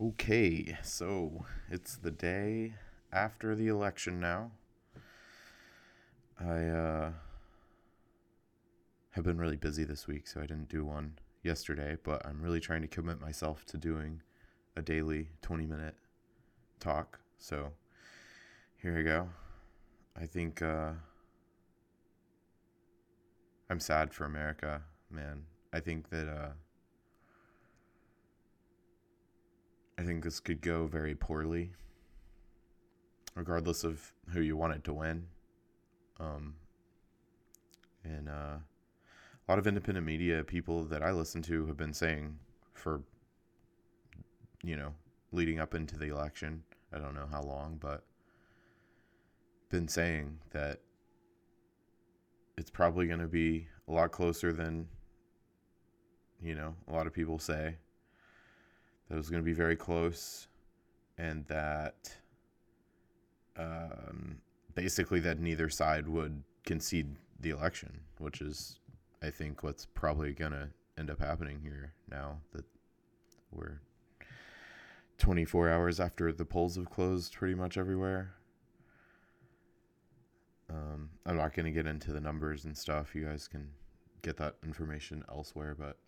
Okay, so it's the day after the election now. I uh, have been really busy this week, so I didn't do one yesterday, but I'm really trying to commit myself to doing a daily 20 minute talk. So here I go. I think uh, I'm sad for America, man. I think that. Uh, I think this could go very poorly, regardless of who you want it to win. Um, and uh, a lot of independent media people that I listen to have been saying for, you know, leading up into the election, I don't know how long, but been saying that it's probably going to be a lot closer than, you know, a lot of people say that it was going to be very close and that um, basically that neither side would concede the election, which is, I think, what's probably going to end up happening here now that we're 24 hours after the polls have closed pretty much everywhere. Um, I'm not going to get into the numbers and stuff. You guys can get that information elsewhere, but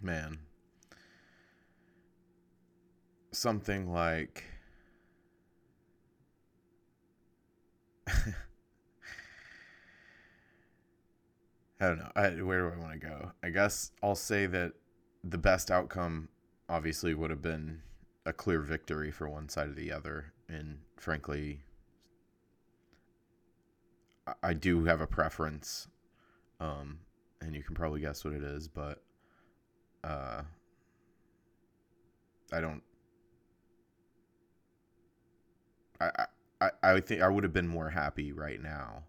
man, something like I don't know. I, where do I want to go? I guess I'll say that the best outcome obviously would have been a clear victory for one side or the other. And frankly, I, do have a preference. Um, and you can probably guess what it is, but uh, I don't I, I, I think I would have been more happy right now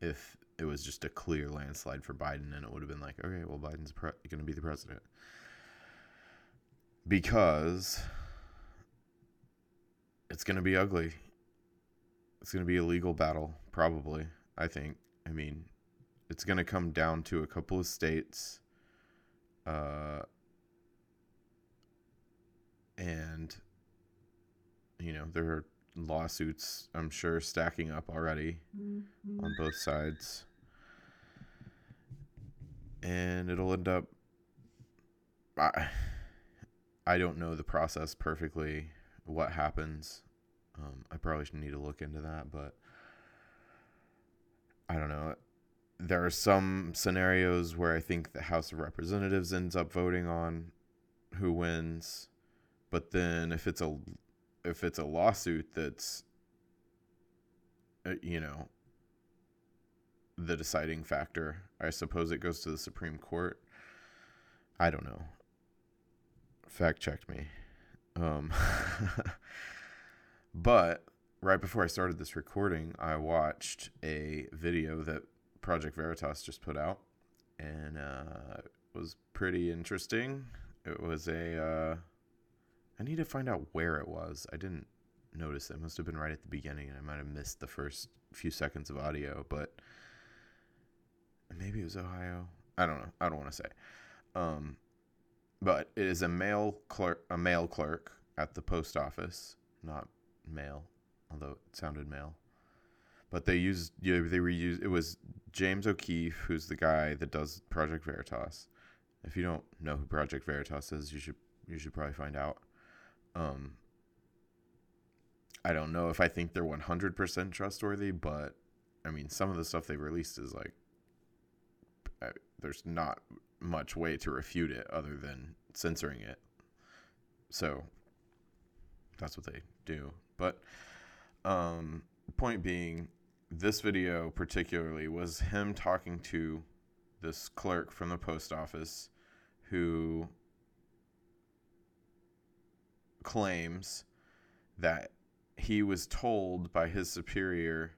if it was just a clear landslide for Biden and it would have been like, okay, well, Biden's pre- going to be the president. Because it's going to be ugly. It's going to be a legal battle, probably, I think. I mean, it's going to come down to a couple of states. Uh, and, you know, there are lawsuits, I'm sure, stacking up already mm-hmm. on both sides. And it'll end up. I, I don't know the process perfectly, what happens. Um, I probably should need to look into that, but I don't know. There are some scenarios where I think the House of Representatives ends up voting on who wins, but then if it's a if it's a lawsuit that's uh, you know the deciding factor i suppose it goes to the supreme court. I don't know. Fact checked me. Um but right before i started this recording i watched a video that project veritas just put out and uh, it was pretty interesting. It was a uh, I need to find out where it was. I didn't notice it. must have been right at the beginning, and I might have missed the first few seconds of audio, but maybe it was Ohio. I don't know. I don't want to say. Um, but it is a male clerk, a male clerk at the post office, not male, although it sounded male. But they used, you know, they reused. It was James O'Keefe, who's the guy that does Project Veritas. If you don't know who Project Veritas is, you should you should probably find out. Um, I don't know if I think they're 100% trustworthy, but I mean, some of the stuff they've released is like, I, there's not much way to refute it other than censoring it. So that's what they do. But um, point being, this video particularly was him talking to this clerk from the post office who claims that he was told by his superior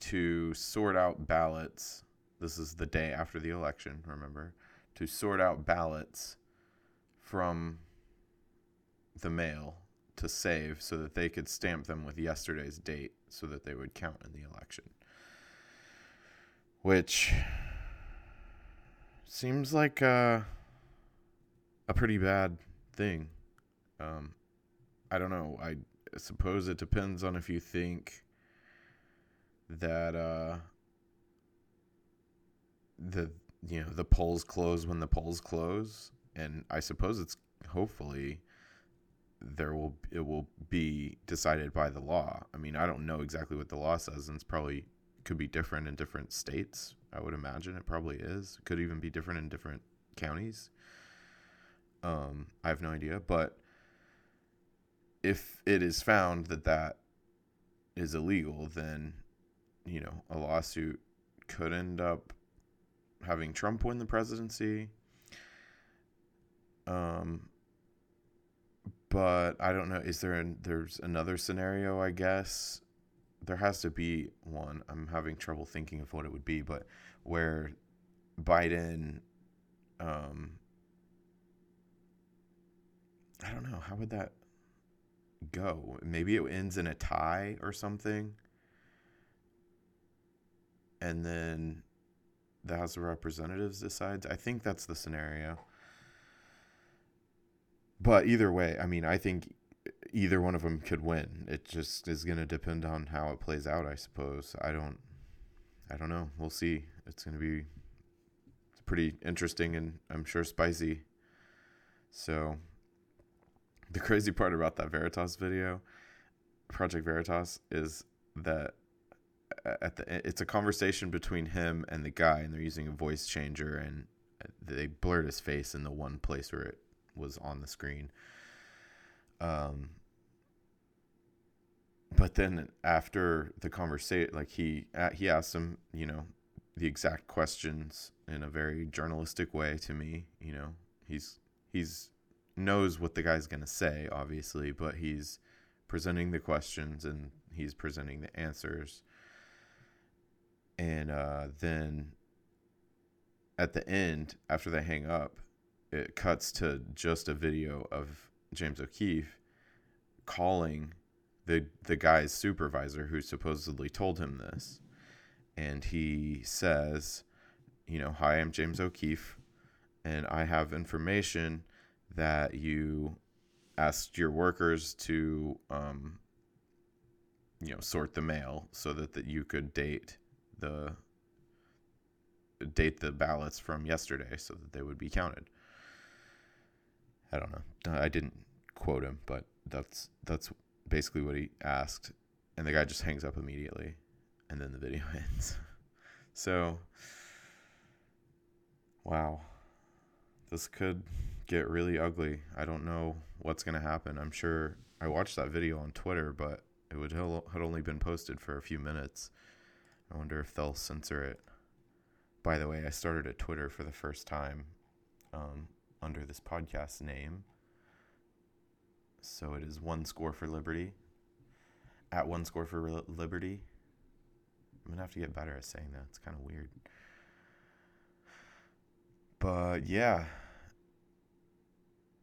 to sort out ballots. This is the day after the election, remember? To sort out ballots from the mail to save so that they could stamp them with yesterday's date so that they would count in the election. Which seems like a, a pretty bad thing. Um, I don't know. I suppose it depends on if you think that uh, the you know the polls close when the polls close, and I suppose it's hopefully there will it will be decided by the law. I mean, I don't know exactly what the law says, and it's probably could be different in different states. I would imagine it probably is. Could even be different in different counties. Um, I have no idea, but if it is found that that is illegal, then you know a lawsuit could end up having Trump win the presidency. Um, but I don't know. Is there an, there's another scenario? I guess there has to be one. I'm having trouble thinking of what it would be, but where Biden, um, I don't know. How would that go? Maybe it ends in a tie or something, and then the House of Representatives decides. I think that's the scenario. But either way, I mean, I think either one of them could win. It just is going to depend on how it plays out, I suppose. I don't I don't know. We'll see. It's going to be pretty interesting and I'm sure spicy. So the crazy part about that Veritas video, Project Veritas is that at the it's a conversation between him and the guy and they're using a voice changer and they blurred his face in the one place where it was on the screen. Um but then after the conversation like he uh, he asked him you know the exact questions in a very journalistic way to me you know he's he's knows what the guy's going to say obviously but he's presenting the questions and he's presenting the answers. And uh, then at the end after they hang up it cuts to just a video of james o'keefe calling the the guy's supervisor who supposedly told him this, and he says, you know, hi, I'm James O'Keefe, and I have information that you asked your workers to, um, you know, sort the mail so that that you could date the date the ballots from yesterday so that they would be counted. I don't know. I didn't quote him, but that's that's basically what he asked, and the guy just hangs up immediately, and then the video ends. so, wow, this could get really ugly. I don't know what's gonna happen. I'm sure I watched that video on Twitter, but it would had only been posted for a few minutes. I wonder if they'll censor it. By the way, I started a Twitter for the first time um, under this podcast name. So it is one score for Liberty. At one score for Liberty. I'm going to have to get better at saying that. It's kind of weird. But yeah.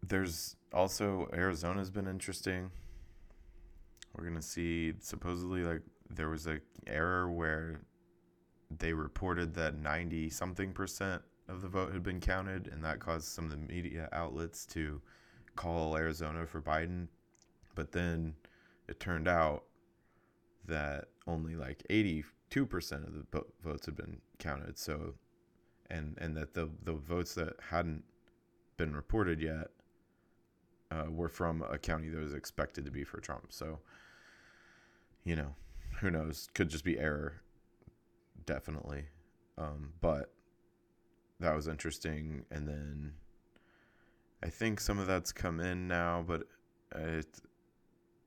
There's also Arizona's been interesting. We're to see supposedly like there was a error where they reported that 90 something percent of the vote had been counted and that caused some of the media outlets to call Arizona for Biden, but then it turned out that only like 82% of the votes had been counted. So, and and that the the votes that hadn't been reported yet uh, were from a county that was expected to be for Trump. So, you know, who knows? Could just be error, definitely. Um, but that was interesting. And then I think some of that's come in now, but it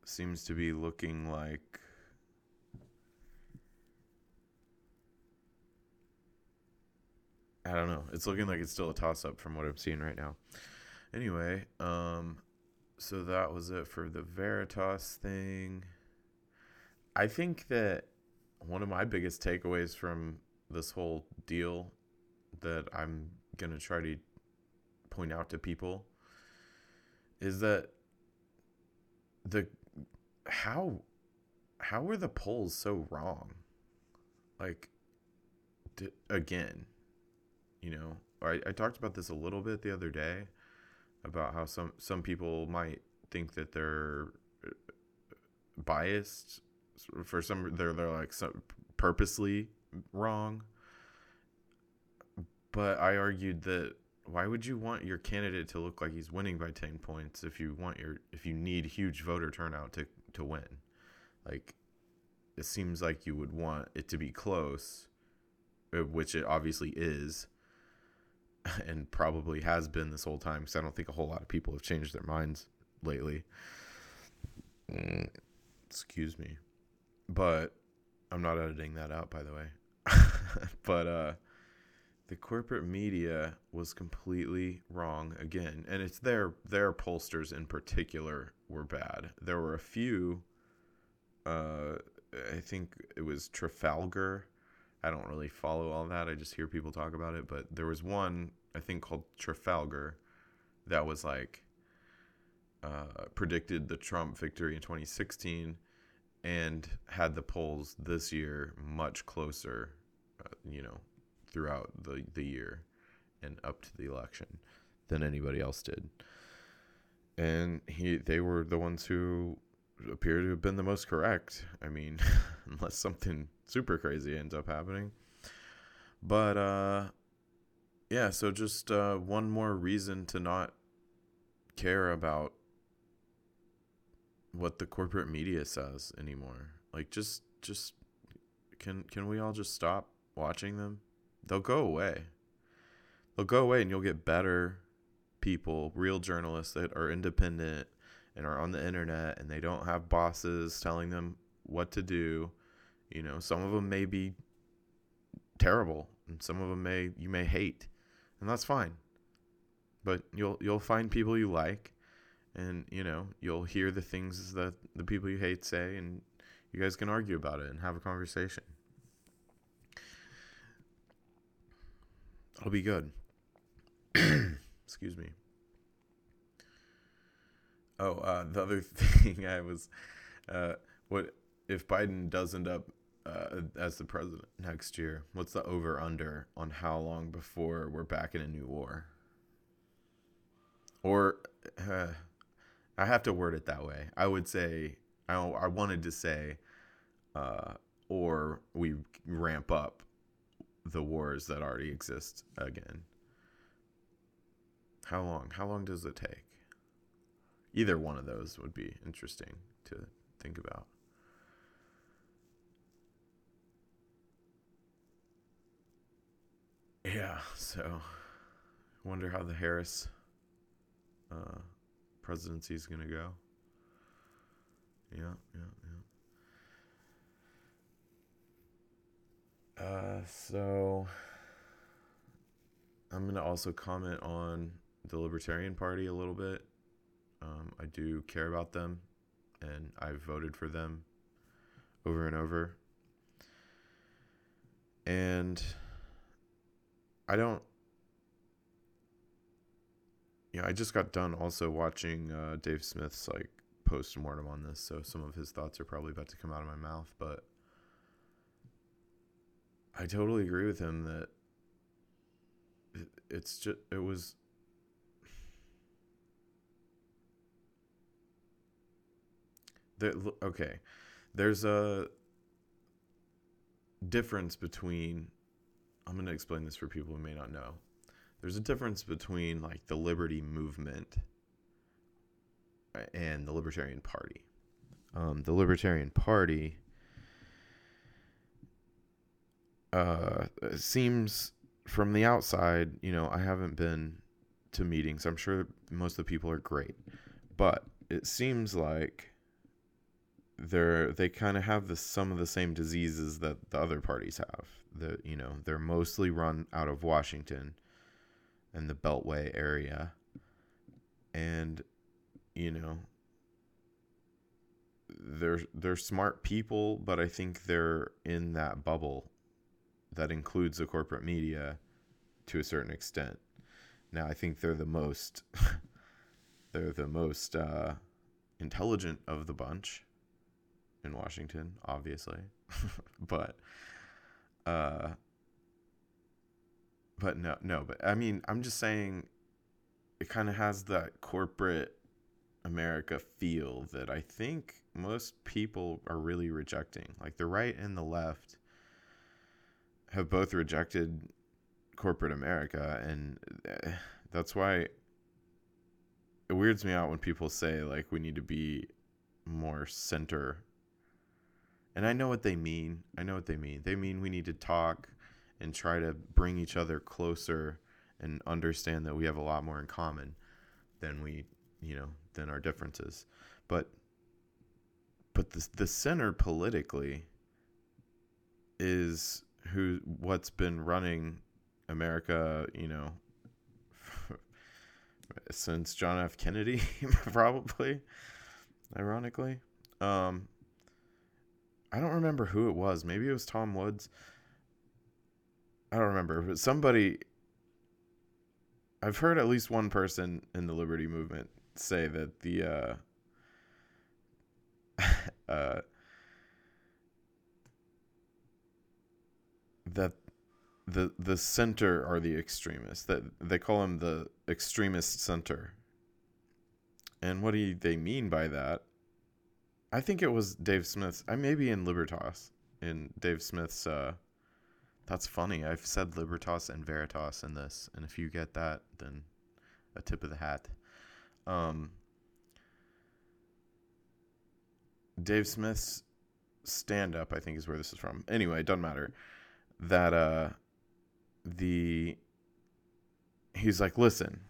seems to be looking like I don't know. It's looking like it's still a toss up from what I'm seeing right now. Anyway, um so that was it for the Veritas thing. I think that one of my biggest takeaways from this whole deal that I'm going to try to point out to people is that the how how were the polls so wrong like d- again you know I, I talked about this a little bit the other day about how some some people might think that they're biased for some they're they're like so purposely wrong. But i argued that why would you want your candidate to look like he's winning by 10 points if you want your if you need huge voter turnout to to win? Like it seems like you would want it to be close uh, which it obviously is and probably has been this whole time because i don't think a whole lot of people have changed their minds lately. Mm, excuse me. But i'm not editing that out by the way. But uh the corporate media was completely wrong again. And it's their their pollsters in particular were bad. There were a few uh i think it was trafalgar i don't really follow all that i just hear people talk about it but there was one i think called trafalgar that was like uh, predicted the trump victory in 2016 and had the polls this year much closer uh, you know throughout the, the year and up to the election than anybody else did. And he they were the ones who appear to have been the most correct. I mean, unless something super crazy ends up happening. But uh yeah, so just uh one more reason to not care about what the corporate media says anymore. Like just just can can we all just stop watching them? they'll go away. They'll go away and you'll get better people, real journalists that are independent and are on the internet and they don't have bosses telling them what to do. You know, some of them may be terrible and some of them may you may hate. And that's fine. But you'll you'll find people you like and you know, you'll hear the things that the people you hate say and you guys can argue about it and have a conversation. It'll be good. Excuse me. Oh, uh, the other thing I was, uh, what if Biden does end up uh, as the president next year? What's the over under on how long before we're back in a new war? Or, uh, I have to word it that way. I would say I I wanted to say, uh, or we ramp up the wars that already exist again. How long? How long does it take? Either one of those would be interesting to think about. Yeah, so wonder how the Harris uh, presidency is going to go. Yeah, yeah, Uh, so I'm going to also comment on the Libertarian Party a little bit. Um, I do care about them, and I've voted for them over and over. And I don't. Yeah, I just got done also watching uh, Dave Smith's like post mortem on this, so some of his thoughts are probably about to come out of my mouth, but I totally agree with him that it's just it was there okay there's a difference between I'm going to explain this for people who may not know. There's a difference between like the liberty movement and the Libertarian Party. Um, the Libertarian Party uh, seems from the outside, you know, I haven't been to meetings. I'm sure most of the people are great, but it seems like they're they kind of have the some of the same diseases that the other parties have. That you know they're mostly run out of Washington and the Beltway area, and you know they're they're smart people, but I think they're in that bubble that includes the corporate media to a certain extent. Now, I think they're the most they're the most uh, intelligent of the bunch in Washington, obviously, but uh, but no, no, but I mean, I'm just saying, it kind of has that corporate America feel that I think most people are really rejecting. Like the right and the left have both rejected corporate America, and eh, that's why it weirds me out when people say like we need to be more center. And I know what they mean. I know what they mean. They mean we need to talk and try to bring each other closer and understand that we have a lot more in common than we, you know, than our differences. But but the the center politically is who what's been running America, you know, since John F. Kennedy, probably. Ironically, um, I don't remember who it was. Maybe it was Tom Woods. I don't remember, but somebody. I've heard at least one person in the liberty movement say that the uh, uh, that the the center are the extremists. That they call them the extremist center. And what do they mean by that? I think it was Dave Smith's. I may be in Libertas in Dave Smith's. Uh, that's funny. I've said Libertas and Veritas in this, and if you get that, then a tip of the hat. Um, Dave Smith's stand up, I think, is where this is from. Anyway, it doesn't matter. That uh, the he's like, listen,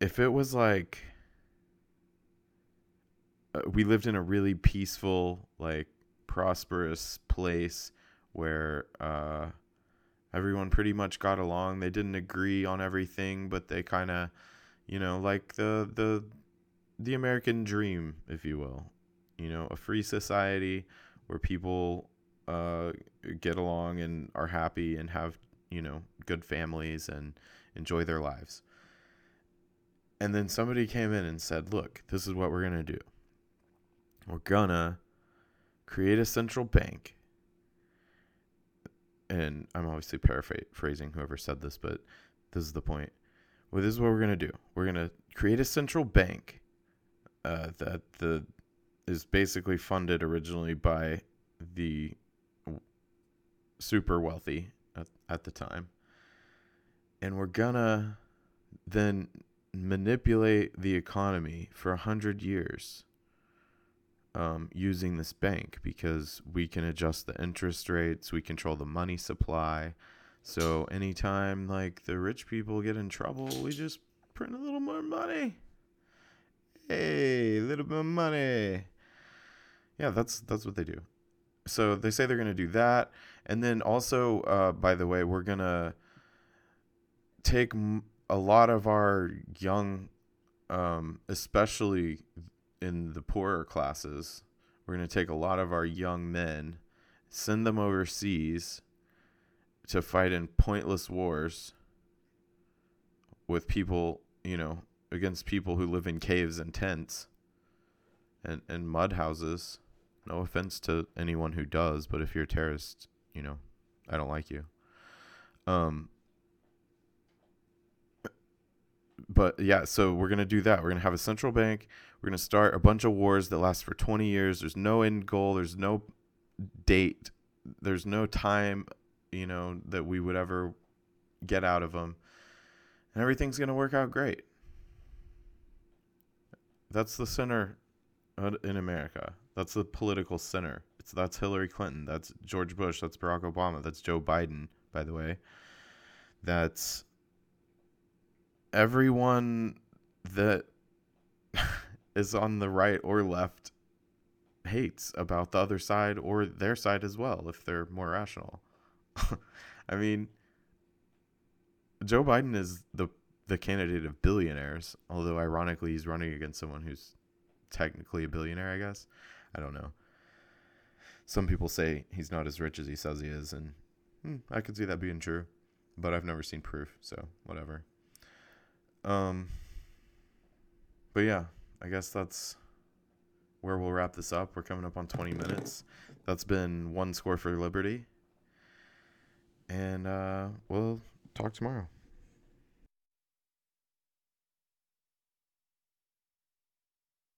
if it was like uh, we lived in a really peaceful, like prosperous place where uh, everyone pretty much got along. They didn't agree on everything, but they kind of, you know, like the the the American dream, if you will. You know, a free society where people uh, get along and are happy and have you know, good families and enjoy their lives. And then somebody came in and said, look, this is what we're going to do. We're to create a central bank. And I'm obviously paraphrasing whoever said this, but this is the point. Well, this is what we're to do. We're to create a central bank uh, that the is basically funded originally by the super wealthy at, at the time. And we're gonna then manipulate the economy for a hundred years um, using this bank because we can adjust the interest rates, we control the money supply. So anytime like the rich people get in trouble, we just print a little more money. Hey, a little bit of money. Yeah, that's that's what they do so they say they're to do that and then also uh, by the way we're to take a lot of our young um, especially in the poorer classes we're going to take a lot of our young men send them overseas to fight in pointless wars with people you know against people who live in caves and tents and, and mud houses no offense to anyone who does, but if you're a terrorist, you know, I don't like you. Um, but yeah, so we're gonna do that. We're gonna have a central bank. We're gonna start a bunch of wars that last for 20 years. There's no end goal. There's no date. There's no time, you know, that we would ever get out of them, and everything's gonna work out great. That's the center in America. That's the political center. It's that's Hillary Clinton. That's George Bush. That's Barack Obama. That's Joe Biden. By the way, that's everyone that is on the right or left hates about the other side or their side as well if they're more rational. I mean, Joe Biden is the the candidate of billionaires, although ironically he's running against someone who's technically a billionaire, I guess. I don't know. Some people say he's not as rich as he says he is, and hmm, I could see that being true, but I've never seen proof, so whatever. Um, but yeah, I guess that's where we'll wrap this up. We're coming up on 20 minutes. That's been one score for Liberty, and uh, we'll talk tomorrow.